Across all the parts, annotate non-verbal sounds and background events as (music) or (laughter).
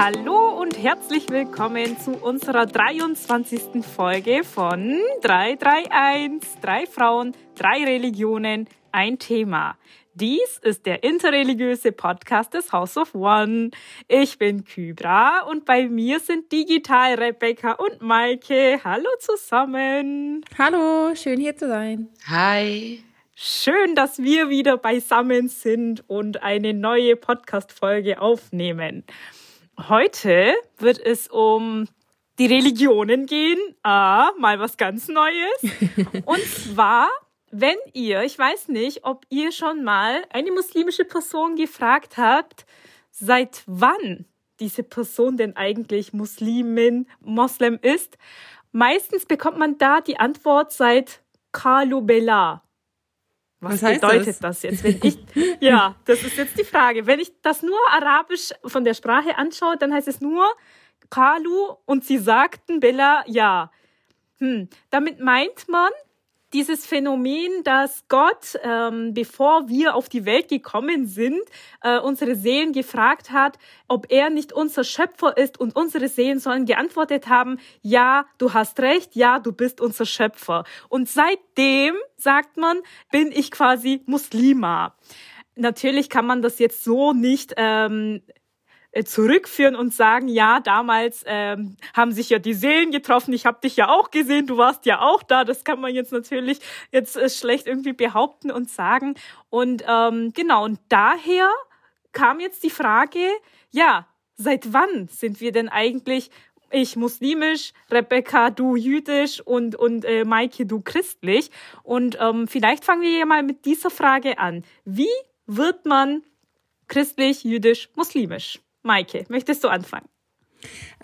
Hallo und herzlich willkommen zu unserer 23. Folge von 331. Drei Frauen, drei Religionen, ein Thema. Dies ist der interreligiöse Podcast des House of One. Ich bin Kybra und bei mir sind digital Rebecca und Maike. Hallo zusammen. Hallo, schön hier zu sein. Hi. Schön, dass wir wieder beisammen sind und eine neue Podcast-Folge aufnehmen. Heute wird es um die Religionen gehen. Ah, mal was ganz Neues. (laughs) Und zwar, wenn ihr, ich weiß nicht, ob ihr schon mal eine muslimische Person gefragt habt, seit wann diese Person denn eigentlich Muslimin, Moslem ist. Meistens bekommt man da die Antwort seit Kalu Bela. Was, Was bedeutet das? das? jetzt? Wenn ich, (laughs) ja, das ist jetzt die Frage. Wenn ich das nur arabisch von der Sprache anschaue, dann heißt es nur Kalu und sie sagten Bella ja. Hm, damit meint man, dieses Phänomen, dass Gott, ähm, bevor wir auf die Welt gekommen sind, äh, unsere Seelen gefragt hat, ob er nicht unser Schöpfer ist und unsere Seelen sollen geantwortet haben, ja, du hast recht, ja, du bist unser Schöpfer. Und seitdem, sagt man, bin ich quasi Muslima. Natürlich kann man das jetzt so nicht ähm, äh, zurückführen und sagen, ja, damals ähm, haben sich ja die Seelen getroffen, ich habe dich ja auch gesehen, du warst ja auch da. Das kann man jetzt natürlich jetzt äh, schlecht irgendwie behaupten und sagen. Und ähm, genau, und daher kam jetzt die Frage, ja, seit wann sind wir denn eigentlich ich muslimisch, Rebecca, du jüdisch und, und äh, Maike, du christlich. Und ähm, vielleicht fangen wir ja mal mit dieser Frage an. Wie wird man christlich, jüdisch, muslimisch? Maike, möchtest du anfangen?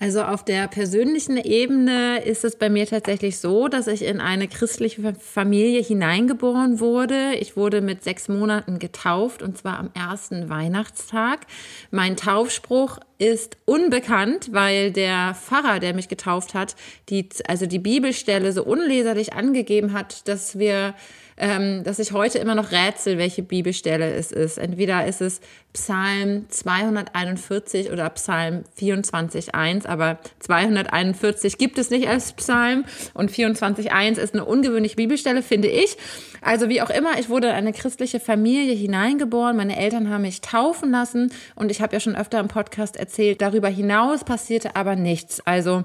Also auf der persönlichen Ebene ist es bei mir tatsächlich so, dass ich in eine christliche Familie hineingeboren wurde. Ich wurde mit sechs Monaten getauft und zwar am ersten Weihnachtstag. Mein Taufspruch ist unbekannt, weil der Pfarrer, der mich getauft hat, die, also die Bibelstelle so unleserlich angegeben hat, dass wir ähm, dass ich heute immer noch rätsel, welche Bibelstelle es ist. Entweder ist es Psalm 241 oder Psalm 24.1, aber 241 gibt es nicht als Psalm und 24.1 ist eine ungewöhnliche Bibelstelle, finde ich. Also wie auch immer, ich wurde in eine christliche Familie hineingeboren, meine Eltern haben mich taufen lassen und ich habe ja schon öfter im Podcast erzählt, darüber hinaus passierte aber nichts. Also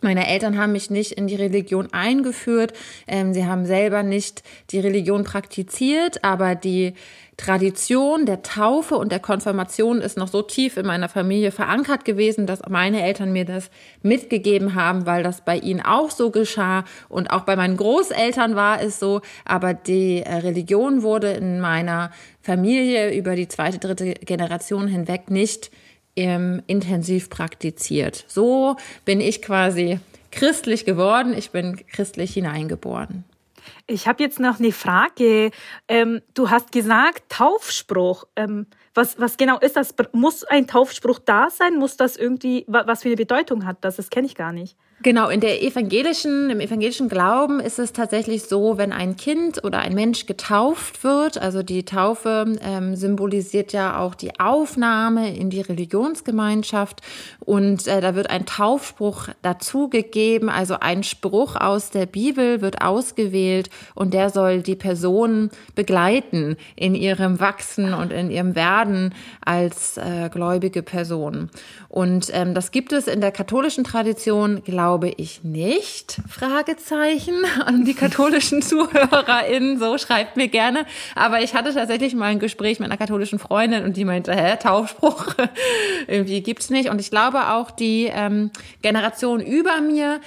meine Eltern haben mich nicht in die Religion eingeführt. Ähm, sie haben selber nicht die Religion praktiziert, aber die Tradition der Taufe und der Konfirmation ist noch so tief in meiner Familie verankert gewesen, dass meine Eltern mir das mitgegeben haben, weil das bei ihnen auch so geschah und auch bei meinen Großeltern war es so. Aber die äh, Religion wurde in meiner Familie über die zweite, dritte Generation hinweg nicht ähm, intensiv praktiziert. So bin ich quasi christlich geworden. Ich bin christlich hineingeboren. Ich habe jetzt noch eine Frage. Ähm, du hast gesagt Taufspruch. Ähm, was, was genau ist das? Muss ein Taufspruch da sein? Muss das irgendwie, was für eine Bedeutung hat das? Das kenne ich gar nicht. Genau, in der evangelischen, im evangelischen Glauben ist es tatsächlich so, wenn ein Kind oder ein Mensch getauft wird, also die Taufe ähm, symbolisiert ja auch die Aufnahme in die Religionsgemeinschaft und äh, da wird ein Taufspruch dazugegeben, also ein Spruch aus der Bibel wird ausgewählt und der soll die Person begleiten in ihrem Wachsen und in ihrem Werden als äh, gläubige Person. Und ähm, das gibt es in der katholischen Tradition, glaube ich nicht. Fragezeichen an die katholischen (laughs) ZuhörerInnen. So schreibt mir gerne. Aber ich hatte tatsächlich mal ein Gespräch mit einer katholischen Freundin und die meinte, hä, Taufspruch (laughs) irgendwie gibt's nicht. Und ich glaube auch die ähm, Generation über mir,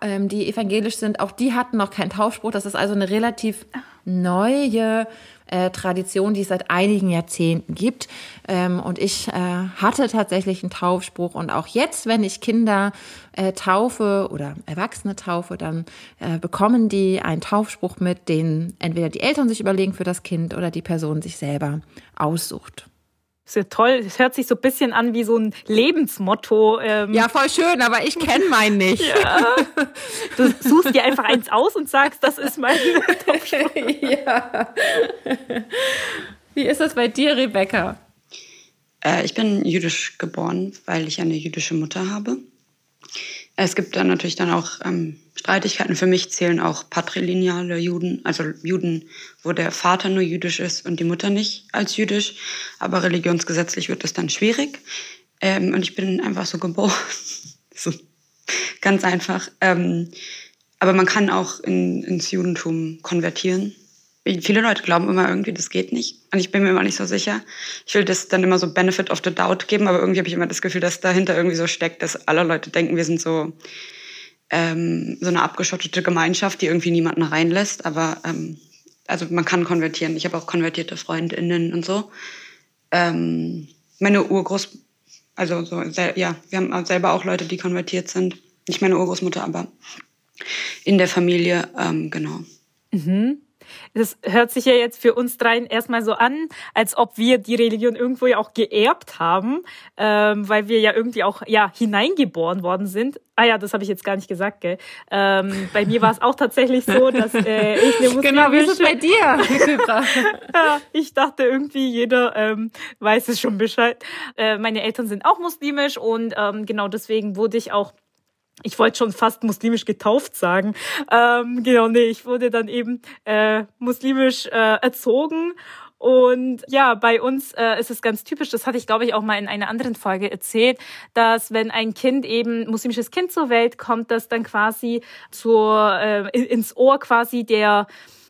ähm, die evangelisch sind, auch die hatten noch keinen Taufspruch. Das ist also eine relativ neue äh, Tradition, die es seit einigen Jahrzehnten gibt. Ähm, und ich äh, hatte tatsächlich einen Taufspruch. Und auch jetzt, wenn ich Kinder äh, taufe oder Erwachsene taufe, dann äh, bekommen die einen Taufspruch mit, den entweder die Eltern sich überlegen für das Kind oder die Person sich selber aussucht. Ist ja toll. Es hört sich so ein bisschen an wie so ein Lebensmotto. Ähm. Ja, voll schön, aber ich kenne meinen nicht. Ja. Du suchst dir einfach eins aus und sagst, das ist mein (laughs) ja. Wie ist das bei dir, Rebecca? Äh, ich bin jüdisch geboren, weil ich eine jüdische Mutter habe. Es gibt dann natürlich dann auch ähm, Streitigkeiten. Für mich zählen auch patrilineale Juden, also Juden, wo der Vater nur jüdisch ist und die Mutter nicht als jüdisch. Aber religionsgesetzlich wird das dann schwierig. Ähm, und ich bin einfach so geboren. (laughs) so ganz einfach. Ähm, aber man kann auch in, ins Judentum konvertieren. Viele Leute glauben immer irgendwie, das geht nicht. Und ich bin mir immer nicht so sicher. Ich will das dann immer so Benefit of the Doubt geben, aber irgendwie habe ich immer das Gefühl, dass dahinter irgendwie so steckt, dass alle Leute denken, wir sind so, ähm, so eine abgeschottete Gemeinschaft, die irgendwie niemanden reinlässt. Aber ähm, also man kann konvertieren. Ich habe auch konvertierte Freundinnen und so. Ähm, meine Urgroß, also so, ja, wir haben selber auch Leute, die konvertiert sind. Nicht meine Urgroßmutter, aber in der Familie, ähm, genau. Mhm. Das hört sich ja jetzt für uns dreien erstmal so an, als ob wir die Religion irgendwo ja auch geerbt haben, ähm, weil wir ja irgendwie auch ja hineingeboren worden sind. Ah ja, das habe ich jetzt gar nicht gesagt, gell? Ähm, bei mir war es auch tatsächlich so, dass äh, ich eine muslimische... (laughs) Genau, wie ist es bei dir, (laughs) ja, ich dachte irgendwie, jeder ähm, weiß es schon Bescheid. Äh, meine Eltern sind auch muslimisch und ähm, genau deswegen wurde ich auch ich wollte schon fast muslimisch getauft sagen. Ähm, genau, nee, ich wurde dann eben äh, muslimisch äh, erzogen. Und ja, bei uns äh, ist es ganz typisch, das hatte ich, glaube ich, auch mal in einer anderen Folge erzählt, dass wenn ein Kind eben, muslimisches Kind zur Welt kommt, dass dann quasi zur, äh, ins Ohr quasi der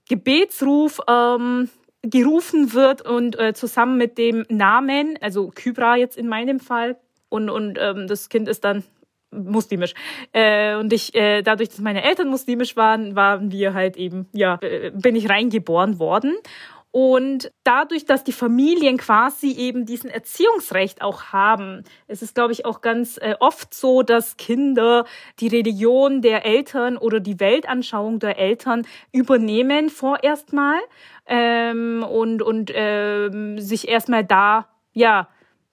Gebetsruf ähm, gerufen wird und äh, zusammen mit dem Namen, also Kybra jetzt in meinem Fall, und, und ähm, das Kind ist dann muslimisch. Äh, und ich, äh, dadurch, dass meine Eltern muslimisch waren, waren wir halt eben, ja, äh, bin ich reingeboren worden. Und dadurch, dass die Familien quasi eben diesen Erziehungsrecht auch haben, ist es, glaube ich, auch ganz äh, oft so, dass Kinder die Religion der Eltern oder die Weltanschauung der Eltern übernehmen vorerst mal ähm, und, und ähm, sich erstmal da, ja,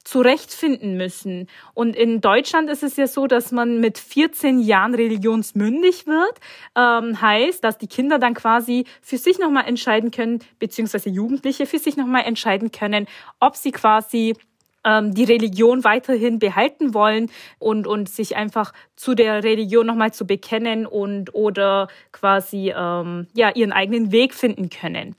zurechtfinden müssen. Und in Deutschland ist es ja so, dass man mit 14 Jahren religionsmündig wird. Ähm, heißt, dass die Kinder dann quasi für sich nochmal entscheiden können, beziehungsweise Jugendliche für sich nochmal entscheiden können, ob sie quasi ähm, die Religion weiterhin behalten wollen und, und sich einfach zu der Religion nochmal zu bekennen und oder quasi ähm, ja, ihren eigenen Weg finden können.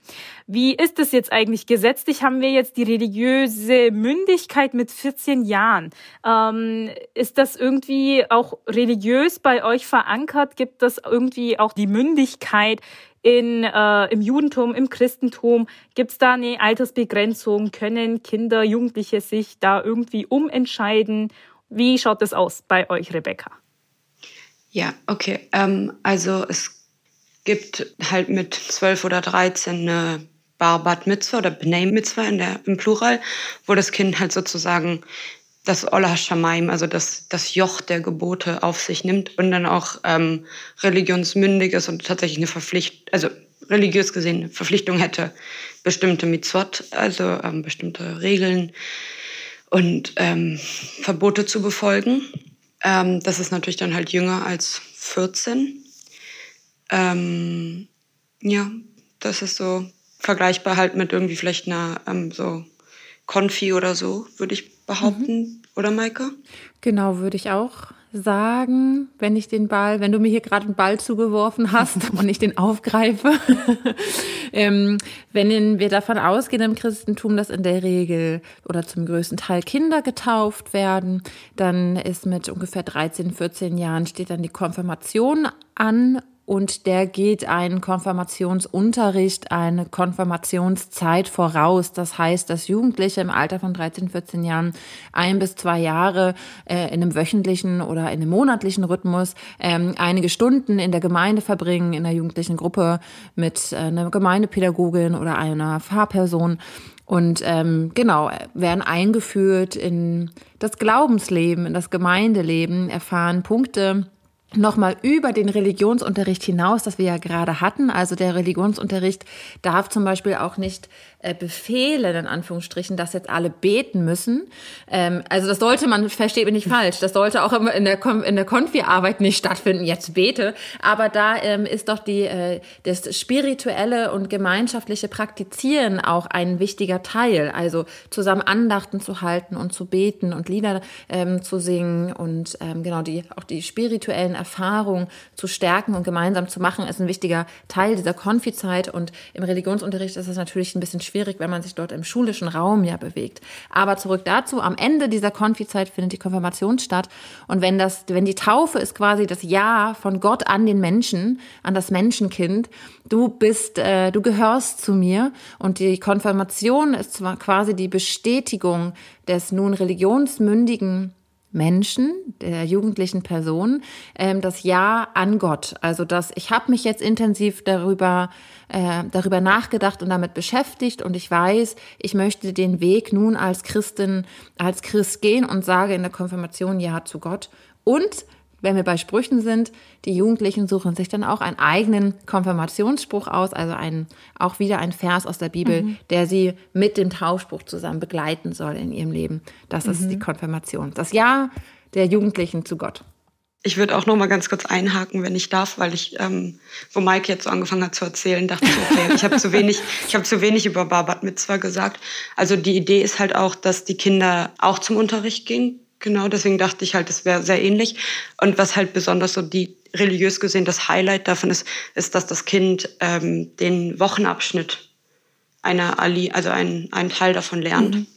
Wie ist das jetzt eigentlich gesetzlich? Haben wir jetzt die religiöse Mündigkeit mit 14 Jahren? Ähm, ist das irgendwie auch religiös bei euch verankert? Gibt das irgendwie auch die Mündigkeit in, äh, im Judentum, im Christentum? Gibt es da eine Altersbegrenzung? Können Kinder, Jugendliche sich da irgendwie umentscheiden? Wie schaut das aus bei euch, Rebecca? Ja, okay. Ähm, also es gibt halt mit 12 oder 13 eine Bar Bat Mitzvah oder Bnei Mitzvah in der, im Plural, wo das Kind halt sozusagen das Ola Shamaim, also das, das Joch der Gebote auf sich nimmt und dann auch ähm, religionsmündig ist und tatsächlich eine Verpflichtung, also religiös gesehen eine Verpflichtung hätte, bestimmte Mitzvot, also ähm, bestimmte Regeln und ähm, Verbote zu befolgen. Ähm, das ist natürlich dann halt jünger als 14. Ähm, ja, das ist so vergleichbar halt mit irgendwie vielleicht einer ähm, so Konfi oder so, würde ich behaupten, mhm. Oder Maike? Genau, würde ich auch sagen, wenn ich den Ball, wenn du mir hier gerade einen Ball zugeworfen hast (laughs) und ich den aufgreife. (laughs) ähm, wenn wir davon ausgehen im Christentum, dass in der Regel oder zum größten Teil Kinder getauft werden, dann ist mit ungefähr 13, 14 Jahren steht dann die Konfirmation an und der geht einen Konfirmationsunterricht, eine Konfirmationszeit voraus. Das heißt, dass Jugendliche im Alter von 13, 14 Jahren ein bis zwei Jahre äh, in einem wöchentlichen oder in einem monatlichen Rhythmus ähm, einige Stunden in der Gemeinde verbringen, in der jugendlichen Gruppe mit äh, einer Gemeindepädagogin oder einer Fahrperson und ähm, genau, werden eingeführt in das Glaubensleben, in das Gemeindeleben, erfahren Punkte, nochmal über den Religionsunterricht hinaus, das wir ja gerade hatten. Also der Religionsunterricht darf zum Beispiel auch nicht äh, befehlen, in Anführungsstrichen, dass jetzt alle beten müssen. Ähm, also das sollte man, versteht mich nicht falsch, das sollte auch immer in der, in der Konfi-Arbeit nicht stattfinden, jetzt bete. Aber da ähm, ist doch die, äh, das spirituelle und gemeinschaftliche Praktizieren auch ein wichtiger Teil. Also zusammen Andachten zu halten und zu beten und Lieder ähm, zu singen und ähm, genau die, auch die spirituellen Erfahrungen zu stärken und gemeinsam zu machen, ist ein wichtiger Teil dieser Konfi-Zeit. Und im Religionsunterricht ist das natürlich ein bisschen schwierig, wenn man sich dort im schulischen Raum ja bewegt. Aber zurück dazu, am Ende dieser Konfizeit findet die Konfirmation statt. Und wenn das, wenn die Taufe ist quasi das Ja von Gott an den Menschen, an das Menschenkind, du bist, äh, du gehörst zu mir. Und die Konfirmation ist zwar quasi die Bestätigung des nun religionsmündigen Menschen, der jugendlichen Person, ähm, das Ja an Gott. Also dass ich habe mich jetzt intensiv darüber äh, darüber nachgedacht und damit beschäftigt und ich weiß, ich möchte den Weg nun als Christin, als Christ gehen und sage in der Konfirmation Ja zu Gott. Und wenn wir bei Sprüchen sind, die Jugendlichen suchen sich dann auch einen eigenen Konfirmationsspruch aus, also einen, auch wieder ein Vers aus der Bibel, mhm. der sie mit dem Taufspruch zusammen begleiten soll in ihrem Leben. Das mhm. ist die Konfirmation. Das Ja der Jugendlichen zu Gott. Ich würde auch noch mal ganz kurz einhaken, wenn ich darf, weil ich, ähm, wo Mike jetzt so angefangen hat zu erzählen, dachte ich, okay, ich habe zu wenig, ich habe zu wenig über Barbat Mitzvah gesagt. Also die Idee ist halt auch, dass die Kinder auch zum Unterricht gehen. Genau, deswegen dachte ich halt, das wäre sehr ähnlich. Und was halt besonders so die religiös gesehen das Highlight davon ist, ist, dass das Kind ähm, den Wochenabschnitt einer Ali, also einen, einen Teil davon lernt. Mhm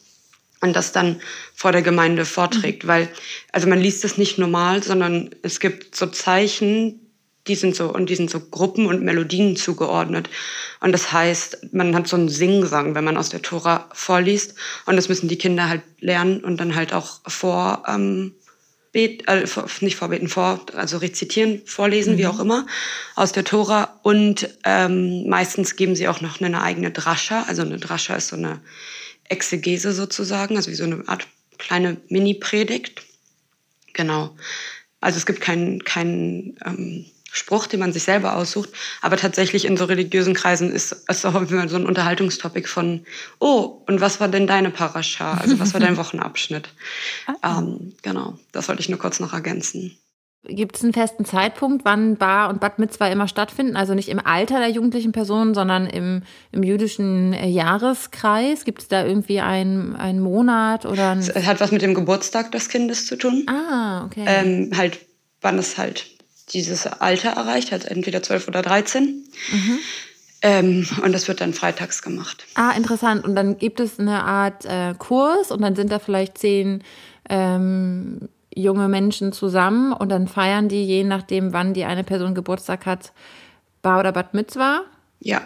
und das dann vor der Gemeinde vorträgt, mhm. weil also man liest es nicht normal, sondern es gibt so Zeichen, die sind so und die sind so Gruppen und Melodien zugeordnet und das heißt, man hat so einen Singsang, wenn man aus der Tora vorliest und das müssen die Kinder halt lernen und dann halt auch vor ähm, bet, äh, nicht vorbeten, vor, also rezitieren, vorlesen, mhm. wie auch immer, aus der Tora. Und ähm, meistens geben sie auch noch eine eigene Drascha. Also eine Drascha ist so eine Exegese sozusagen, also wie so eine Art kleine Mini-Predigt. Genau. Also es gibt keinen keinen ähm, Spruch, den man sich selber aussucht, aber tatsächlich in so religiösen Kreisen ist es auch immer so ein Unterhaltungstopic von, oh, und was war denn deine Parascha? Also was war dein (laughs) Wochenabschnitt? Ah. Ähm, genau, das wollte ich nur kurz noch ergänzen. Gibt es einen festen Zeitpunkt, wann Bar und Bad Mitzvah immer stattfinden? Also nicht im Alter der jugendlichen Personen, sondern im, im jüdischen äh, Jahreskreis? Gibt es da irgendwie einen, einen Monat oder? Es hat was mit dem Geburtstag des Kindes zu tun. Ah, okay. Ähm, halt, wann es halt dieses Alter erreicht hat, entweder 12 oder 13. Mhm. Ähm, und das wird dann freitags gemacht. Ah, interessant. Und dann gibt es eine Art äh, Kurs und dann sind da vielleicht zehn ähm, junge Menschen zusammen und dann feiern die, je nachdem, wann die eine Person Geburtstag hat, Bar oder Bad Mitzwa? Ja.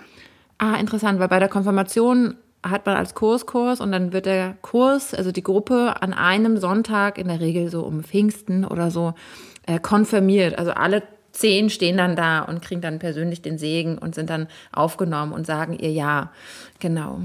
Ah, interessant, weil bei der Konfirmation hat man als Kurskurs und dann wird der Kurs, also die Gruppe, an einem Sonntag, in der Regel so um Pfingsten oder so, äh, konfirmiert. Also alle zehn stehen dann da und kriegen dann persönlich den Segen und sind dann aufgenommen und sagen ihr Ja. Genau.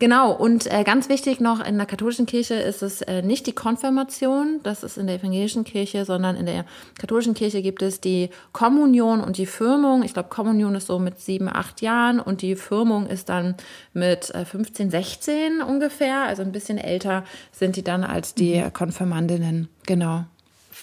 Genau. Und äh, ganz wichtig noch in der katholischen Kirche ist es äh, nicht die Konfirmation, das ist in der evangelischen Kirche, sondern in der katholischen Kirche gibt es die Kommunion und die Firmung. Ich glaube, Kommunion ist so mit sieben, acht Jahren und die Firmung ist dann mit äh, 15, 16 ungefähr. Also ein bisschen älter sind die dann als die mhm. Konfirmandinnen. Genau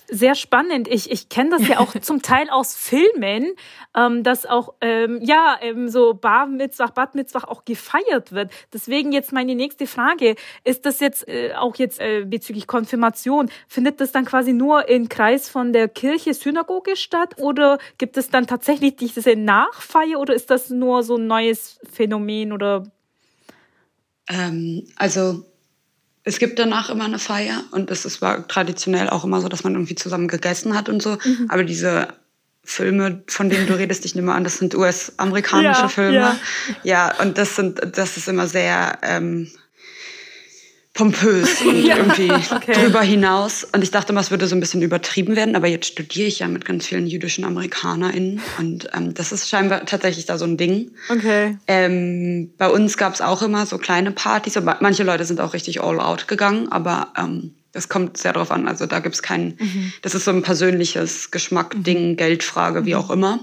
sehr spannend. Ich, ich kenne das ja auch (laughs) zum Teil aus Filmen, ähm, dass auch ähm, ja ähm, so Bar Mitzvah, Bad Mitzvah auch gefeiert wird. Deswegen jetzt meine nächste Frage: Ist das jetzt äh, auch jetzt äh, bezüglich Konfirmation findet das dann quasi nur im Kreis von der Kirche Synagoge statt oder gibt es dann tatsächlich diese Nachfeier oder ist das nur so ein neues Phänomen oder? Ähm, also es gibt danach immer eine Feier und es war traditionell auch immer so, dass man irgendwie zusammen gegessen hat und so. Mhm. Aber diese Filme, von denen du (laughs) redest, ich nehme an, das sind US-amerikanische ja, Filme. Ja. ja, und das sind, das ist immer sehr ähm, pompös (laughs) und ja, irgendwie okay. drüber hinaus. Und ich dachte immer, es würde so ein bisschen übertrieben werden, aber jetzt studiere ich ja mit ganz vielen jüdischen AmerikanerInnen und ähm, das ist scheinbar tatsächlich da so ein Ding. Okay. Ähm, bei uns gab es auch immer so kleine Partys, aber manche Leute sind auch richtig all out gegangen, aber ähm, Das kommt sehr darauf an. Also da gibt es keinen, mhm. das ist so ein persönliches Geschmack, mhm. Ding, Geldfrage, wie mhm. auch immer.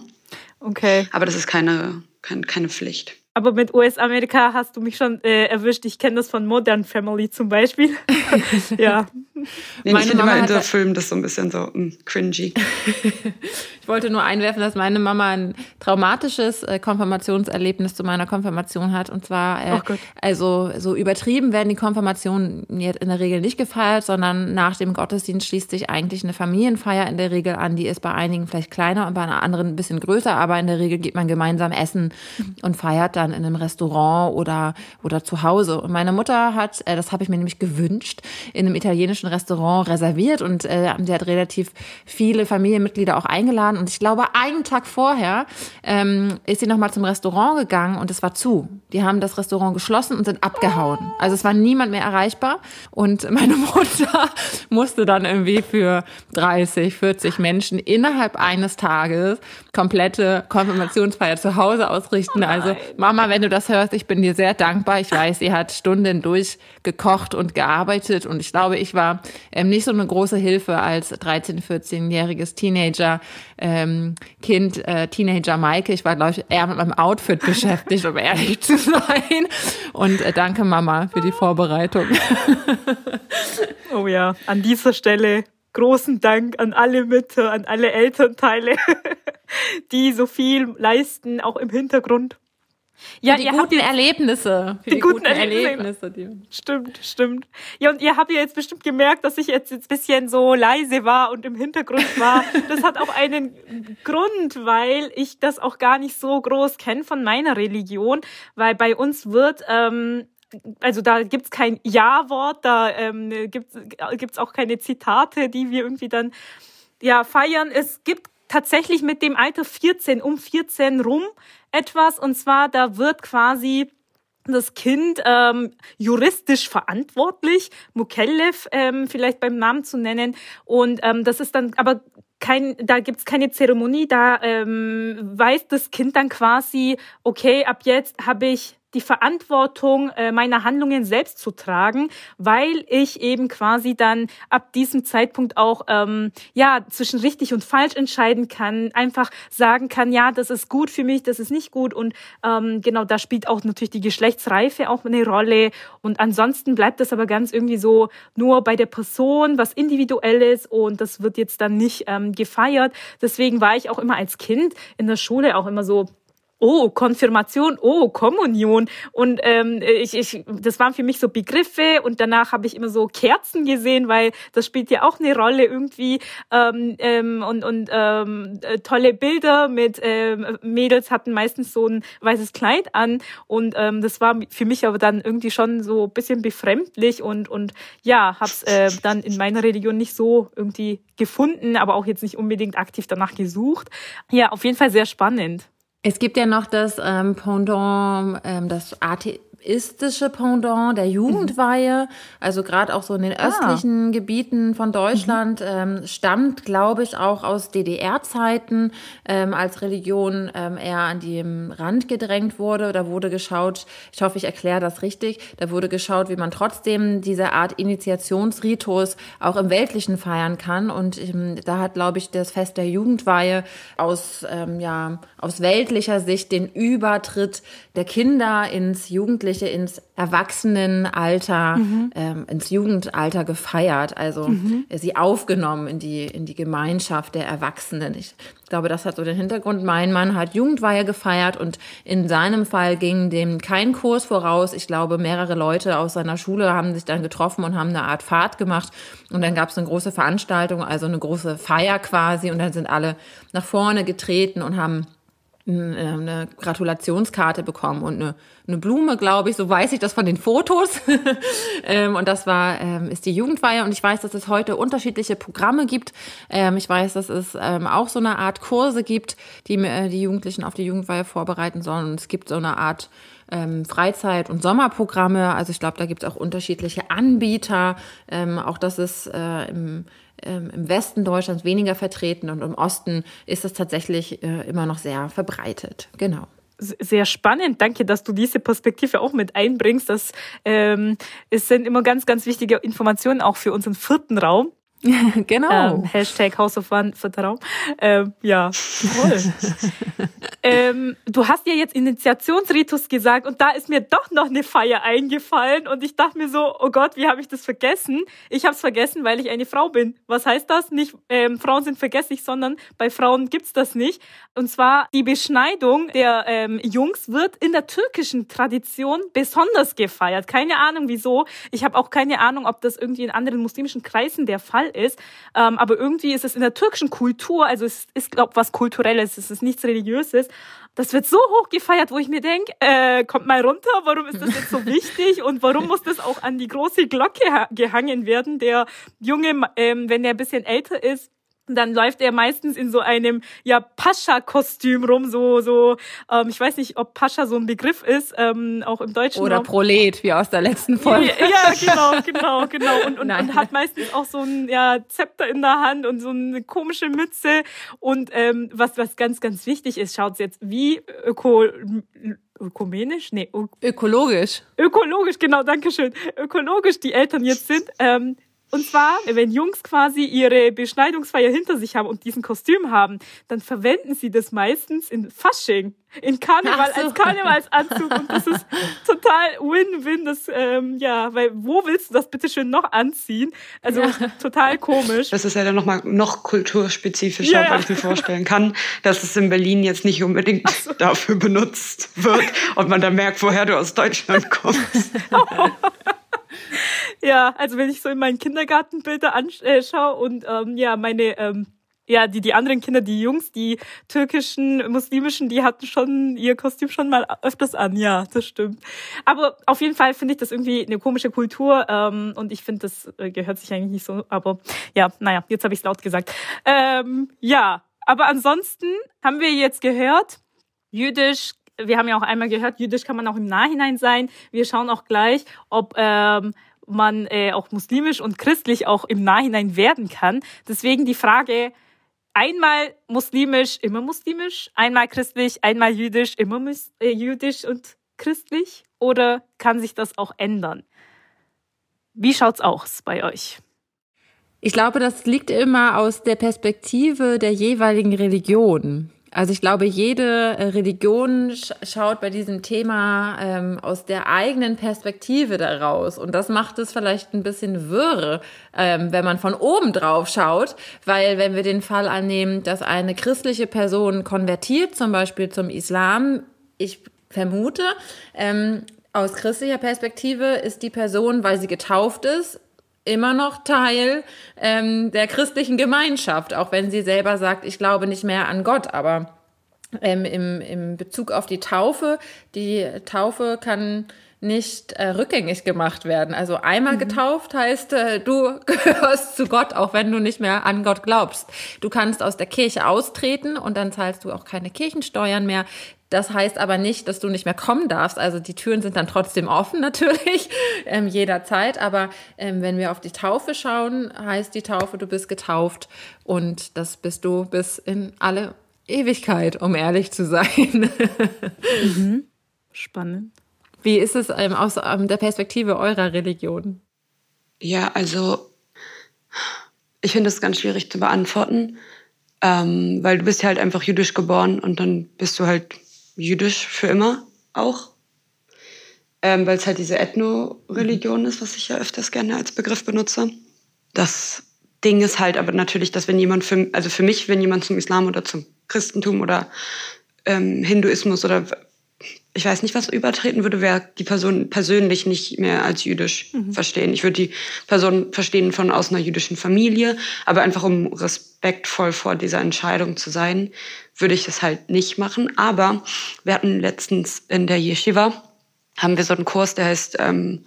Okay. Aber das ist keine, keine, keine Pflicht. Aber mit US-Amerika hast du mich schon äh, erwischt. Ich kenne das von Modern Family zum Beispiel. (laughs) ja. Nee, meine ich finde immer in der Film das so ein bisschen so mh, hm, cringy. (laughs) ich wollte nur einwerfen, dass meine Mama ein traumatisches äh, Konfirmationserlebnis zu meiner Konfirmation hat. Und zwar, äh, oh also so übertrieben werden die Konfirmationen in der Regel nicht gefeiert, sondern nach dem Gottesdienst schließt sich eigentlich eine Familienfeier in der Regel an. Die ist bei einigen vielleicht kleiner und bei anderen ein bisschen größer, aber in der Regel geht man gemeinsam essen und feiert dann in einem Restaurant oder, oder zu Hause. Und meine Mutter hat, äh, das habe ich mir nämlich gewünscht, in einem italienischen Restaurant reserviert und äh, sie hat relativ viele Familienmitglieder auch eingeladen. Und ich glaube, einen Tag vorher ähm, ist sie nochmal zum Restaurant gegangen und es war zu. Die haben das Restaurant geschlossen und sind abgehauen. Also es war niemand mehr erreichbar. Und meine (laughs) Mutter musste dann irgendwie für 30, 40 Menschen innerhalb eines Tages komplette Konfirmationsfeier zu Hause ausrichten. Also Mama, wenn du das hörst, ich bin dir sehr dankbar. Ich weiß, sie hat Stunden durchgekocht und gearbeitet und ich glaube, ich war ähm, nicht so eine große Hilfe als 13-, 14-jähriges Teenager, ähm, Kind, äh, Teenager Maike. Ich war, glaube ich, eher mit meinem Outfit (laughs) beschäftigt, um ehrlich zu sein. Und äh, danke Mama für die Vorbereitung. (laughs) oh ja, an dieser Stelle großen Dank an alle Mütter, an alle Elternteile, (laughs) die so viel leisten, auch im Hintergrund. Ja, die guten Erlebnisse. Die, die, guten, guten Erlebnisse. Erlebnisse stimmt, stimmt. Ja, und ihr habt ja jetzt bestimmt gemerkt, dass ich jetzt ein bisschen so leise war und im Hintergrund war. Das hat auch einen Grund, weil ich das auch gar nicht so groß kenne von meiner Religion, weil bei uns wird ähm, also da gibt's kein Ja-Wort, da ähm, gibt's gibt's auch keine Zitate, die wir irgendwie dann ja feiern. Es gibt tatsächlich mit dem Alter 14 um 14 rum etwas und zwar da wird quasi das Kind ähm, juristisch verantwortlich, Mukellef ähm, vielleicht beim Namen zu nennen. Und ähm, das ist dann aber kein, da gibt's keine Zeremonie, da ähm, weiß das Kind dann quasi, okay, ab jetzt habe ich die Verantwortung äh, meiner Handlungen selbst zu tragen, weil ich eben quasi dann ab diesem Zeitpunkt auch ähm, ja zwischen richtig und falsch entscheiden kann, einfach sagen kann, ja, das ist gut für mich, das ist nicht gut. Und ähm, genau da spielt auch natürlich die Geschlechtsreife auch eine Rolle. Und ansonsten bleibt das aber ganz irgendwie so nur bei der Person, was individuelles und das wird jetzt dann nicht ähm, gefeiert. Deswegen war ich auch immer als Kind in der Schule auch immer so oh, Konfirmation, oh, Kommunion. Und ähm, ich, ich, das waren für mich so Begriffe und danach habe ich immer so Kerzen gesehen, weil das spielt ja auch eine Rolle irgendwie. Ähm, ähm, und und ähm, äh, tolle Bilder mit ähm, Mädels hatten meistens so ein weißes Kleid an. Und ähm, das war für mich aber dann irgendwie schon so bisschen befremdlich und, und ja, hab's äh, dann in meiner Religion nicht so irgendwie gefunden, aber auch jetzt nicht unbedingt aktiv danach gesucht. Ja, auf jeden Fall sehr spannend. Es gibt ja noch das ähm, Pendant, ähm, das AT istische Pendant der Jugendweihe, also gerade auch so in den ah. östlichen Gebieten von Deutschland, mhm. ähm, stammt, glaube ich, auch aus DDR-Zeiten, ähm, als Religion ähm, eher an den Rand gedrängt wurde. Da wurde geschaut, ich hoffe, ich erkläre das richtig, da wurde geschaut, wie man trotzdem diese Art Initiationsritus auch im Weltlichen feiern kann. Und ähm, da hat, glaube ich, das Fest der Jugendweihe aus, ähm, ja, aus weltlicher Sicht den Übertritt der Kinder ins Jugendliche ins Erwachsenenalter, mhm. ähm, ins Jugendalter gefeiert, also mhm. sie aufgenommen in die, in die Gemeinschaft der Erwachsenen. Ich glaube, das hat so den Hintergrund. Mein Mann hat Jugendweihe gefeiert und in seinem Fall ging dem kein Kurs voraus. Ich glaube, mehrere Leute aus seiner Schule haben sich dann getroffen und haben eine Art Fahrt gemacht. Und dann gab es eine große Veranstaltung, also eine große Feier quasi. Und dann sind alle nach vorne getreten und haben eine Gratulationskarte bekommen und eine, eine Blume, glaube ich. So weiß ich das von den Fotos. (laughs) Ähm, und das war, ähm, ist die Jugendweihe. Und ich weiß, dass es heute unterschiedliche Programme gibt. Ähm, ich weiß, dass es auch so eine Art Kurse gibt, die äh, die Jugendlichen auf die Jugendweihe vorbereiten sollen. Und es gibt so eine Art Freizeit- und Sommerprogramme. Also ich glaube, da gibt es auch unterschiedliche Anbieter. auch das ist äh, im ähm, im Westen Deutschlands weniger vertreten und im Osten ist es tatsächlich äh, immer noch sehr verbreitet. Genau. sehr spannend. Danke, dass du diese Perspektive auch mit einbringst. Das ähm, es sind immer ganz, ganz wichtige Informationen auch für unseren vierten Raum. (laughs) genau. Ähm, Hashtag House of One Vertrauen. Ähm, ja, toll. (laughs) ähm, du hast ja jetzt Initiationsritus gesagt und da ist mir doch noch eine Feier eingefallen und ich dachte mir so, oh Gott, wie habe ich das vergessen? Ich habe es vergessen, weil ich eine Frau bin. Was heißt das? Nicht ähm, Frauen sind vergesslich, sondern bei Frauen gibt's das nicht. Und zwar die Beschneidung der ähm, Jungs wird in der türkischen Tradition besonders gefeiert. Keine Ahnung wieso. Ich habe auch keine Ahnung, ob das irgendwie in anderen muslimischen Kreisen der Fall ist. Ähm, aber irgendwie ist es in der türkischen Kultur, also es ist, glaube was Kulturelles, es ist nichts Religiöses. Das wird so hoch gefeiert, wo ich mir denke, äh, kommt mal runter, warum ist das jetzt so wichtig und warum muss das auch an die große Glocke gehangen werden? Der Junge, ähm, wenn er ein bisschen älter ist, dann läuft er meistens in so einem ja Pascha-Kostüm rum, so so. Ähm, ich weiß nicht, ob Pascha so ein Begriff ist, ähm, auch im Deutschen. Oder Raum. Prolet, wie aus der letzten Folge. Ja, ja (laughs) genau, genau, genau. Und, und, und hat meistens auch so ein ja Zepter in der Hand und so eine komische Mütze. Und ähm, was was ganz ganz wichtig ist, schaut jetzt wie öko ökumenisch? Nee, ökologisch. Ökologisch, genau, danke schön. Ökologisch die Eltern jetzt sind. Ähm, und zwar, wenn Jungs quasi ihre Beschneidungsfeier hinter sich haben und diesen Kostüm haben, dann verwenden sie das meistens in Fasching, in Karneval, so. als Karnevalsanzug. Und das ist (laughs) total Win-Win. Das, ähm, ja, weil wo willst du das bitte schön noch anziehen? Also ja. total komisch. Das ist ja dann nochmal noch kulturspezifischer, ja, weil ich mir vorstellen kann, dass es in Berlin jetzt nicht unbedingt so. dafür benutzt wird und man dann merkt, woher du aus Deutschland kommst. (laughs) ja, also wenn ich so in meinen Kindergartenbilder anschaue und ähm, ja, meine ähm, ja, die, die anderen Kinder, die Jungs, die türkischen, muslimischen, die hatten schon ihr Kostüm schon mal öfters an. Ja, das stimmt. Aber auf jeden Fall finde ich das irgendwie eine komische Kultur ähm, und ich finde, das äh, gehört sich eigentlich nicht so. Aber ja, naja, jetzt habe ich es laut gesagt. Ähm, ja, aber ansonsten haben wir jetzt gehört, jüdisch, wir haben ja auch einmal gehört, jüdisch kann man auch im Nachhinein sein. Wir schauen auch gleich, ob ähm, man äh, auch muslimisch und christlich auch im Nachhinein werden kann. Deswegen die Frage, einmal muslimisch, immer muslimisch, einmal christlich, einmal jüdisch, immer äh, jüdisch und christlich? Oder kann sich das auch ändern? Wie schaut's aus bei euch? Ich glaube, das liegt immer aus der Perspektive der jeweiligen Religion. Also ich glaube, jede äh, Religion schaut bei diesem Thema ähm, aus der eigenen Perspektive daraus. Und das macht es vielleicht ein bisschen wirr, ähm, wenn man von oben drauf schaut. Weil wenn wir den Fall annehmen, dass eine christliche Person konvertiert, zum Beispiel zum Islam, ich vermute, ähm, aus christlicher Perspektive ist die Person, weil sie getauft ist, immer noch Teil ähm, der christlichen Gemeinschaft, auch wenn sie selber sagt, ich glaube nicht mehr an Gott. Aber ähm, im, im Bezug auf die Taufe, die Taufe kann nicht äh, rückgängig gemacht werden. Also einmal mhm. getauft heißt, äh, du (laughs) gehörst zu Gott, auch wenn du nicht mehr an Gott glaubst. Du kannst aus der Kirche austreten und dann zahlst du auch keine Kirchensteuern mehr. Das heißt aber nicht, dass du nicht mehr kommen darfst. Also die Türen sind dann trotzdem offen (laughs) natürlich, ähm, jederzeit. Aber ähm, wenn wir auf die Taufe schauen, heißt die Taufe, du bist getauft und das bist du bis in alle Ewigkeit, um ehrlich zu sein. (laughs) mhm. Spannend. Wie ist es ähm, aus ähm, der Perspektive eurer Religion? Ja, also ich finde es ganz schwierig zu beantworten, ähm, weil du bist ja halt einfach jüdisch geboren und dann bist du halt jüdisch für immer auch. Ähm, weil es halt diese Ethno-Religion ist, was ich ja öfters gerne als Begriff benutze. Das Ding ist halt aber natürlich, dass wenn jemand für, also für mich, wenn jemand zum Islam oder zum Christentum oder ähm, Hinduismus oder ich weiß nicht, was übertreten würde, wäre die Person persönlich nicht mehr als jüdisch mhm. verstehen. Ich würde die Person verstehen von aus einer jüdischen Familie, aber einfach um respektvoll vor dieser Entscheidung zu sein, würde ich das halt nicht machen. Aber wir hatten letztens in der Yeshiva, haben wir so einen Kurs, der heißt ähm,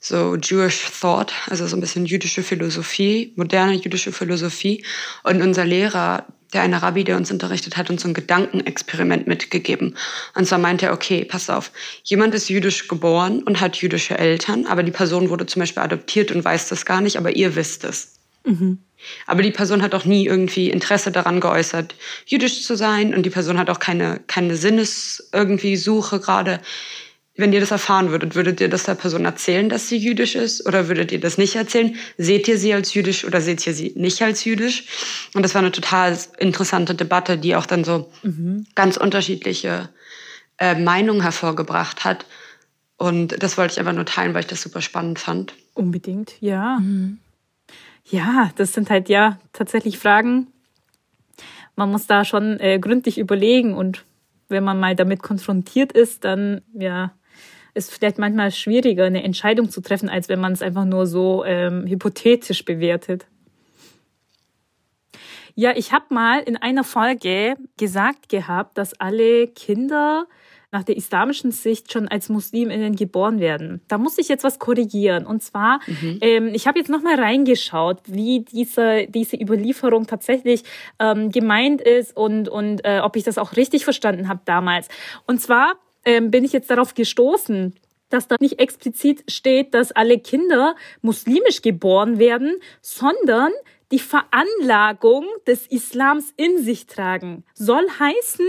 so Jewish Thought, also so ein bisschen jüdische Philosophie, moderne jüdische Philosophie. Und unser Lehrer, der eine Rabbi, der uns unterrichtet hat, uns so ein Gedankenexperiment mitgegeben. Und zwar meinte er, okay, pass auf, jemand ist jüdisch geboren und hat jüdische Eltern, aber die Person wurde zum Beispiel adoptiert und weiß das gar nicht, aber ihr wisst es. Mhm. Aber die Person hat auch nie irgendwie Interesse daran geäußert, jüdisch zu sein. Und die Person hat auch keine, keine Sinnes irgendwie Suche gerade. Wenn ihr das erfahren würdet, würdet ihr das der Person erzählen, dass sie jüdisch ist? Oder würdet ihr das nicht erzählen? Seht ihr sie als jüdisch oder seht ihr sie nicht als jüdisch? Und das war eine total interessante Debatte, die auch dann so mhm. ganz unterschiedliche äh, Meinungen hervorgebracht hat. Und das wollte ich einfach nur teilen, weil ich das super spannend fand. Unbedingt, ja. Mhm. Ja, das sind halt ja tatsächlich Fragen. Man muss da schon äh, gründlich überlegen und wenn man mal damit konfrontiert ist, dann ja ist vielleicht manchmal schwieriger, eine Entscheidung zu treffen, als wenn man es einfach nur so ähm, hypothetisch bewertet. Ja, ich habe mal in einer Folge gesagt gehabt, dass alle Kinder nach der islamischen Sicht schon als Musliminnen geboren werden. Da muss ich jetzt was korrigieren. Und zwar, mhm. ähm, ich habe jetzt nochmal reingeschaut, wie diese, diese Überlieferung tatsächlich ähm, gemeint ist und, und äh, ob ich das auch richtig verstanden habe damals. Und zwar ähm, bin ich jetzt darauf gestoßen, dass da nicht explizit steht, dass alle Kinder muslimisch geboren werden, sondern die Veranlagung des Islams in sich tragen. Soll heißen,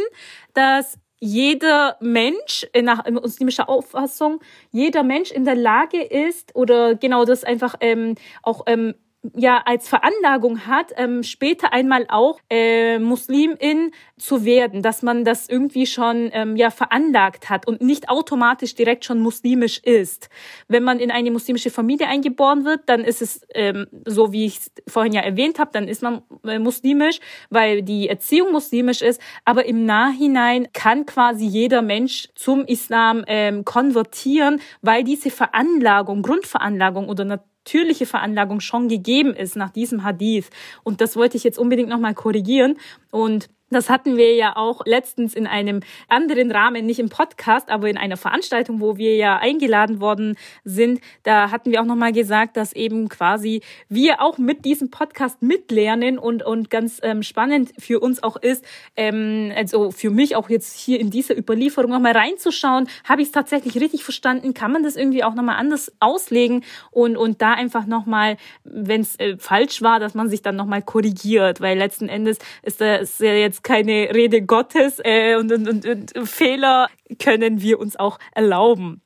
dass jeder Mensch nach muslimischer Auffassung, jeder Mensch in der Lage ist oder genau das einfach ähm, auch ähm, ja als Veranlagung hat, ähm, später einmal auch äh, Muslimin zu werden, dass man das irgendwie schon ähm, ja veranlagt hat und nicht automatisch direkt schon muslimisch ist. Wenn man in eine muslimische Familie eingeboren wird, dann ist es ähm, so, wie ich vorhin ja erwähnt habe, dann ist man äh, muslimisch, weil die Erziehung muslimisch ist. Aber im Nachhinein kann quasi jeder Mensch zum Islam ähm, konvertieren, weil diese Veranlagung, Grundveranlagung oder natürliche Veranlagung schon gegeben ist nach diesem Hadith. Und das wollte ich jetzt unbedingt nochmal korrigieren. Und das hatten wir ja auch letztens in einem anderen Rahmen, nicht im Podcast, aber in einer Veranstaltung, wo wir ja eingeladen worden sind. Da hatten wir auch nochmal gesagt, dass eben quasi wir auch mit diesem Podcast mitlernen und, und ganz ähm, spannend für uns auch ist, ähm, also für mich auch jetzt hier in dieser Überlieferung nochmal reinzuschauen, habe ich es tatsächlich richtig verstanden? Kann man das irgendwie auch nochmal anders auslegen und, und da einfach nochmal, wenn es äh, falsch war, dass man sich dann nochmal korrigiert, weil letzten Endes ist das ja jetzt jetzt keine Rede Gottes äh, und, und, und, und Fehler können wir uns auch erlauben.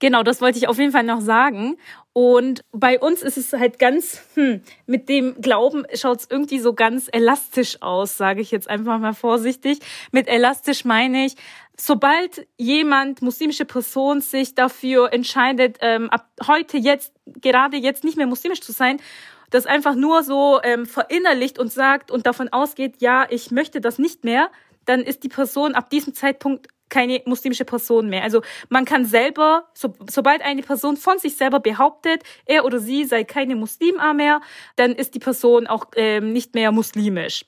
Genau, das wollte ich auf jeden Fall noch sagen. Und bei uns ist es halt ganz, hm, mit dem Glauben schaut es irgendwie so ganz elastisch aus, sage ich jetzt einfach mal vorsichtig. Mit elastisch meine ich, sobald jemand, muslimische Person, sich dafür entscheidet, ähm, ab heute jetzt, gerade jetzt nicht mehr muslimisch zu sein das einfach nur so ähm, verinnerlicht und sagt und davon ausgeht, ja, ich möchte das nicht mehr, dann ist die Person ab diesem Zeitpunkt keine muslimische Person mehr. Also man kann selber, so, sobald eine Person von sich selber behauptet, er oder sie sei keine Muslima mehr, dann ist die Person auch ähm, nicht mehr muslimisch.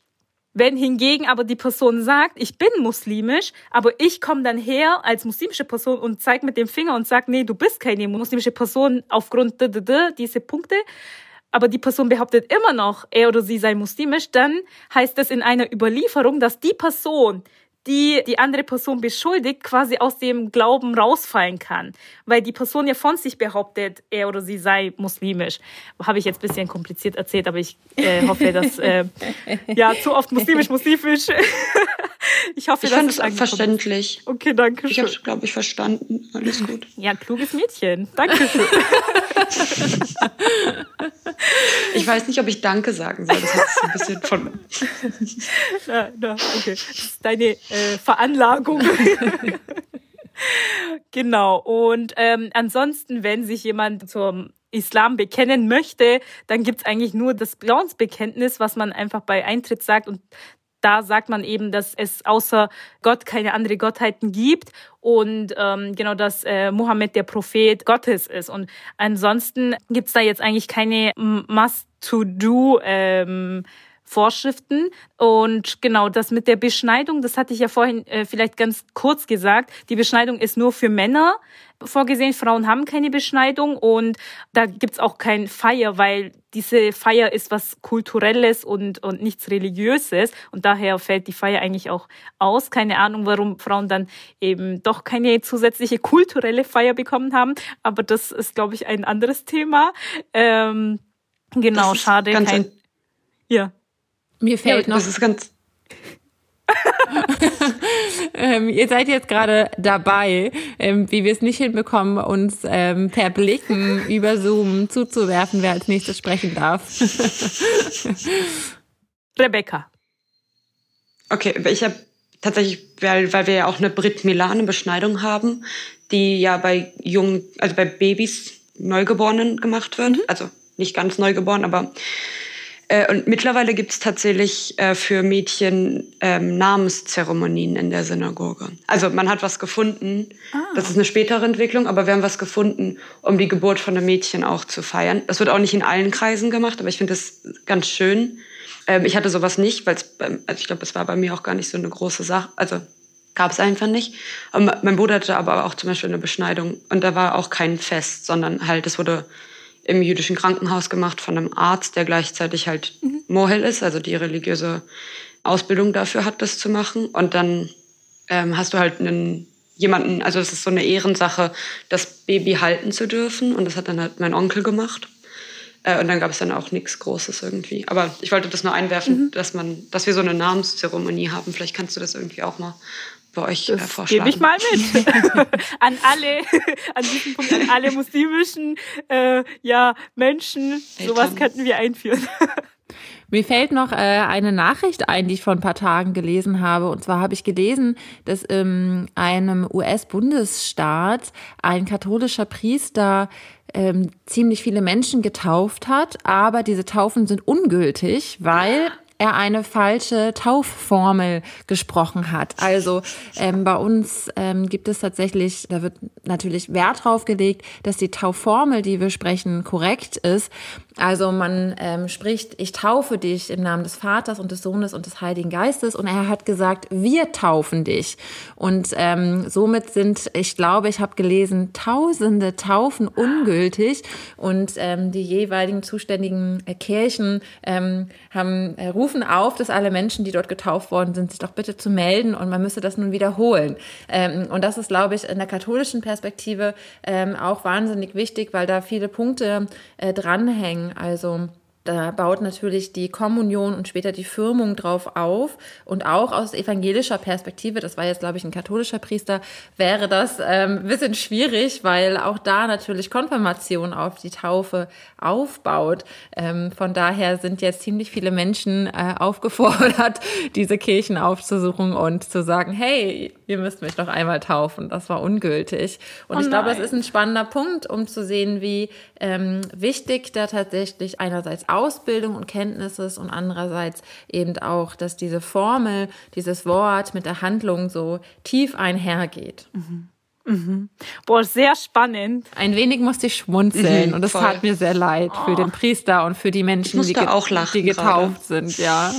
Wenn hingegen aber die Person sagt, ich bin muslimisch, aber ich komme dann her als muslimische Person und zeige mit dem Finger und sage, nee, du bist keine muslimische Person aufgrund diese Punkte, aber die Person behauptet immer noch, er oder sie sei muslimisch, dann heißt es in einer Überlieferung, dass die Person, die die andere Person beschuldigt, quasi aus dem Glauben rausfallen kann. Weil die Person ja von sich behauptet, er oder sie sei muslimisch. Habe ich jetzt ein bisschen kompliziert erzählt, aber ich äh, hoffe, dass äh, (laughs) ja zu oft muslimisch, muslimisch. Ich hoffe, ich das ist verständlich. Okay, danke schön. Ich habe es, glaube ich, verstanden. Alles gut. (laughs) Ja, kluges Mädchen. Danke schön. (laughs) ich weiß nicht, ob ich Danke sagen soll. Das hat ein bisschen von. (laughs) na, na, okay. Das ist deine äh, Veranlagung. genau. Und ähm, ansonsten, wenn sich jemand zum Islam bekennen möchte, dann gibt's eigentlich nur das Glaubensbekenntnis, was man einfach bei Eintritt sagt. Und da sagt man eben, dass es außer Gott keine andere Gottheiten gibt und ähm, genau, dass äh, Mohammed der Prophet Gottes ist. Und ansonsten gibt's da jetzt eigentlich keine Must-to-Do. Ähm, Vorschriften. Und genau das mit der Beschneidung, das hatte ich ja vorhin äh, vielleicht ganz kurz gesagt. Die Beschneidung ist nur für Männer vorgesehen. Frauen haben keine Beschneidung und da gibt's auch kein Feier, weil diese Feier ist was Kulturelles und, und nichts Religiöses. Und daher fällt die Feier eigentlich auch aus. Keine Ahnung, warum Frauen dann eben doch keine zusätzliche kulturelle Feier bekommen haben. Aber das ist, glaube ich, ein anderes Thema. Ähm Genau, schade. Kein, ja. Mir fällt ja, noch. Das ist ganz. (laughs) ähm, ihr seid jetzt gerade dabei, ähm, wie wir es nicht hinbekommen, uns ähm, per Blicken (laughs) über Zoom zuzuwerfen, wer als nächstes sprechen darf. (laughs) Rebecca. Okay, ich habe tatsächlich, weil, weil wir ja auch eine Brit Milane Beschneidung haben, die ja bei jungen, also bei Babys Neugeborenen gemacht wird. Mhm. Also nicht ganz neugeboren, aber äh, und mittlerweile gibt es tatsächlich äh, für Mädchen ähm, Namenszeremonien in der Synagoge. Also man hat was gefunden, ah. das ist eine spätere Entwicklung, aber wir haben was gefunden, um die Geburt von einem Mädchen auch zu feiern. Das wird auch nicht in allen Kreisen gemacht, aber ich finde das ganz schön. Ähm, ich hatte sowas nicht, weil es, also ich glaube, es war bei mir auch gar nicht so eine große Sache. Also gab es einfach nicht. Aber mein Bruder hatte aber auch zum Beispiel eine Beschneidung und da war auch kein Fest, sondern halt, es wurde im jüdischen Krankenhaus gemacht von einem Arzt, der gleichzeitig halt mhm. Mohel ist, also die religiöse Ausbildung dafür hat, das zu machen. Und dann ähm, hast du halt einen jemanden, also es ist so eine Ehrensache, das Baby halten zu dürfen. Und das hat dann halt mein Onkel gemacht. Äh, und dann gab es dann auch nichts Großes irgendwie. Aber ich wollte das nur einwerfen, mhm. dass man, dass wir so eine Namenszeremonie haben. Vielleicht kannst du das irgendwie auch mal bei euch äh, vorschlagen. Gebe ich mal mit. (laughs) an alle, an diesem Punkt, an alle muslimischen äh, ja, Menschen. Eltern. Sowas könnten wir einführen. (laughs) Mir fällt noch äh, eine Nachricht ein, die ich vor ein paar Tagen gelesen habe. Und zwar habe ich gelesen, dass in einem US-Bundesstaat ein katholischer Priester ähm, ziemlich viele Menschen getauft hat, aber diese Taufen sind ungültig, weil er eine falsche Taufformel gesprochen hat. Also ähm, bei uns ähm, gibt es tatsächlich, da wird natürlich Wert drauf gelegt, dass die Taufformel, die wir sprechen, korrekt ist. Also man ähm, spricht, ich taufe dich im Namen des Vaters und des Sohnes und des Heiligen Geistes. Und er hat gesagt, wir taufen dich. Und ähm, somit sind, ich glaube, ich habe gelesen, tausende Taufen ungültig. Und ähm, die jeweiligen zuständigen äh, Kirchen ähm, haben, äh, rufen auf, dass alle Menschen, die dort getauft worden sind, sich doch bitte zu melden. Und man müsse das nun wiederholen. Ähm, und das ist, glaube ich, in der katholischen Perspektive ähm, auch wahnsinnig wichtig, weil da viele Punkte äh, dranhängen also da baut natürlich die Kommunion und später die Firmung drauf auf. Und auch aus evangelischer Perspektive, das war jetzt, glaube ich, ein katholischer Priester, wäre das ähm, ein bisschen schwierig, weil auch da natürlich Konfirmation auf die Taufe aufbaut. Ähm, von daher sind jetzt ziemlich viele Menschen äh, aufgefordert, (laughs) diese Kirchen aufzusuchen und zu sagen, hey, ihr müsst mich noch einmal taufen. Das war ungültig. Und oh ich glaube, das ist ein spannender Punkt, um zu sehen, wie ähm, wichtig da tatsächlich einerseits Ausbildung und Kenntnisse ist und andererseits eben auch, dass diese Formel, dieses Wort mit der Handlung so tief einhergeht. Mhm. Mhm. Boah, sehr spannend. Ein wenig musste ich schmunzeln mhm, und es tat mir sehr leid für oh. den Priester und für die Menschen, die, die, getauft gerade. sind, ja.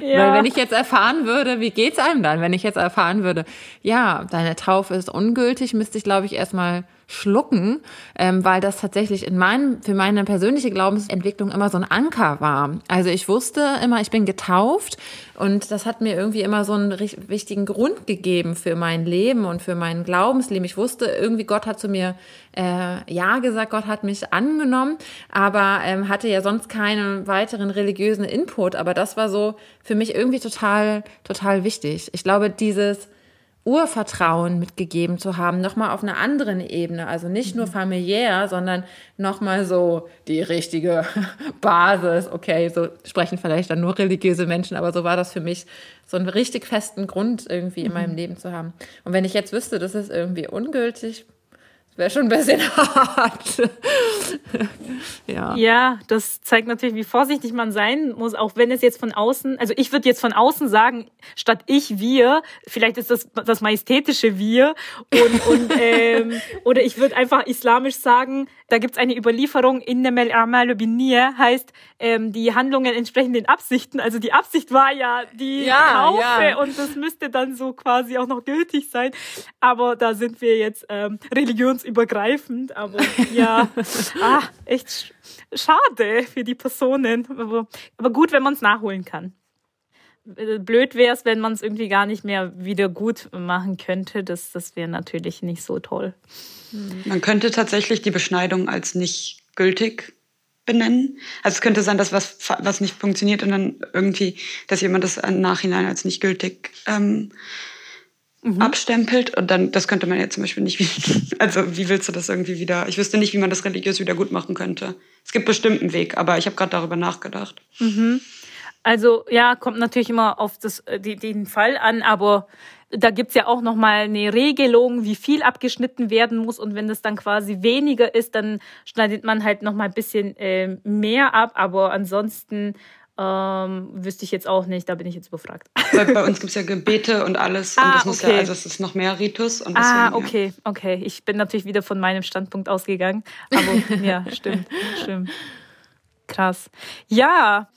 ja. (laughs) Weil wenn ich jetzt erfahren würde, wie geht's einem dann, wenn ich jetzt erfahren würde, ja, deine Taufe ist ungültig, müsste ich glaube ich erstmal schlucken, ähm, weil das tatsächlich in meinem, für meine persönliche Glaubensentwicklung immer so ein Anker war. Also ich wusste immer, ich bin getauft und das hat mir irgendwie immer so einen wichtigen Grund gegeben für mein Leben und für mein Glaubensleben. Ich wusste irgendwie, Gott hat zu mir äh, Ja gesagt, Gott hat mich angenommen, aber ähm, hatte ja sonst keinen weiteren religiösen Input. Aber das war so für mich irgendwie total, total wichtig. Ich glaube, dieses Urvertrauen mitgegeben zu haben, nochmal auf einer anderen Ebene, also nicht nur mhm. familiär, sondern nochmal so die richtige (laughs) Basis. Okay, so sprechen vielleicht dann nur religiöse Menschen, aber so war das für mich, so einen richtig festen Grund irgendwie in meinem mhm. Leben zu haben. Und wenn ich jetzt wüsste, das ist irgendwie ungültig, wäre schon ein bisschen (laughs) hart. ja. ja, das zeigt natürlich, wie vorsichtig man sein muss, auch wenn es jetzt von außen, also ich würde jetzt von außen sagen, statt ich wir, vielleicht ist das das majestätische wir und, und (laughs) ähm, oder ich würde einfach islamisch sagen, da gibt's eine Überlieferung, innemel a'malu binniya, heißt, ähm, die Handlungen entsprechen den Absichten. Also die Absicht war ja die ja, Taufe ja. und das müsste dann so quasi auch noch gültig sein. Aber da sind wir jetzt ähm, religionsübergreifend. Aber ja, (laughs) ah, echt schade für die Personen. Aber, aber gut, wenn man es nachholen kann blöd wäre es, wenn man es irgendwie gar nicht mehr wieder gut machen könnte. Das, das wäre natürlich nicht so toll. Man könnte tatsächlich die Beschneidung als nicht gültig benennen. Also es könnte sein, dass was, was nicht funktioniert und dann irgendwie, dass jemand das im Nachhinein als nicht gültig ähm, mhm. abstempelt. Und dann, das könnte man ja zum Beispiel nicht, (laughs) also wie willst du das irgendwie wieder, ich wüsste nicht, wie man das religiös wieder gut machen könnte. Es gibt bestimmt einen Weg, aber ich habe gerade darüber nachgedacht. Mhm. Also ja, kommt natürlich immer auf das, äh, die, den Fall an, aber da gibt's ja auch nochmal eine Regelung, wie viel abgeschnitten werden muss. Und wenn das dann quasi weniger ist, dann schneidet man halt nochmal ein bisschen äh, mehr ab. Aber ansonsten ähm, wüsste ich jetzt auch nicht, da bin ich jetzt überfragt. Weil bei uns gibt's ja Gebete und alles. Ah, und das muss okay. ja, also es ist noch mehr Ritus. Und deswegen, ah, okay, ja. okay. Ich bin natürlich wieder von meinem Standpunkt ausgegangen. Aber (laughs) ja, stimmt, stimmt. Krass. Ja,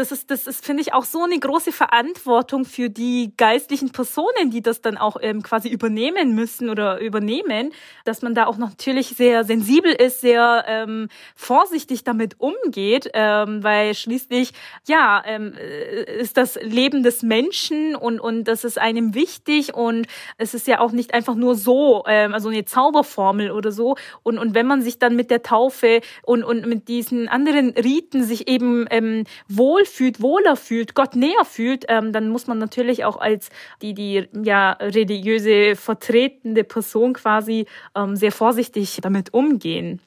das ist, das ist, finde ich, auch so eine große Verantwortung für die geistlichen Personen, die das dann auch ähm, quasi übernehmen müssen oder übernehmen, dass man da auch natürlich sehr sensibel ist, sehr ähm, vorsichtig damit umgeht, ähm, weil schließlich, ja, ähm, äh, ist das Leben des Menschen und, und das ist einem wichtig und es ist ja auch nicht einfach nur so, ähm, also eine Zauberformel oder so. Und, und wenn man sich dann mit der Taufe und, und mit diesen anderen Riten sich eben ähm, wohl fühlt, wohler fühlt, Gott näher fühlt, ähm, dann muss man natürlich auch als die, die ja religiöse vertretende Person quasi ähm, sehr vorsichtig damit umgehen.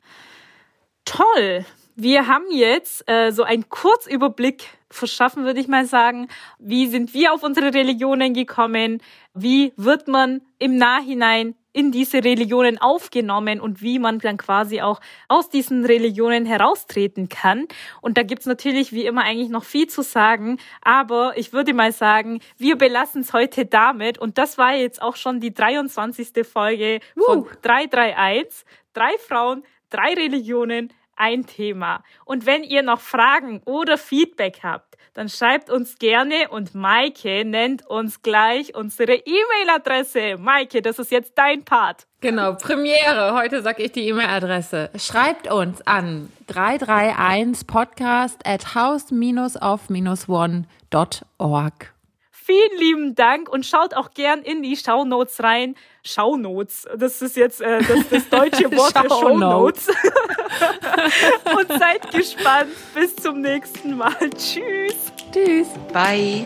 Toll! Wir haben jetzt äh, so einen Kurzüberblick verschaffen, würde ich mal sagen. Wie sind wir auf unsere Religionen gekommen? Wie wird man im Nachhinein in diese Religionen aufgenommen und wie man dann quasi auch aus diesen Religionen heraustreten kann. Und da gibt's natürlich wie immer eigentlich noch viel zu sagen, aber ich würde mal sagen, wir belassen es heute damit und das war jetzt auch schon die 23. Folge von 331. Drei Frauen, drei Religionen, ein Thema. Und wenn ihr noch Fragen oder Feedback habt, dann schreibt uns gerne und Maike nennt uns gleich unsere E-Mail-Adresse. Maike, das ist jetzt dein Part. Genau, Premiere. Heute sage ich die E-Mail-Adresse. Schreibt uns an 331 podcast at house-of-one.org. Vielen lieben Dank und schaut auch gern in die Shownotes rein. Shownotes, das ist jetzt äh, das, das deutsche (laughs) Wort für Shownotes. (laughs) und seid gespannt. Bis zum nächsten Mal. Tschüss. Tschüss. Bye.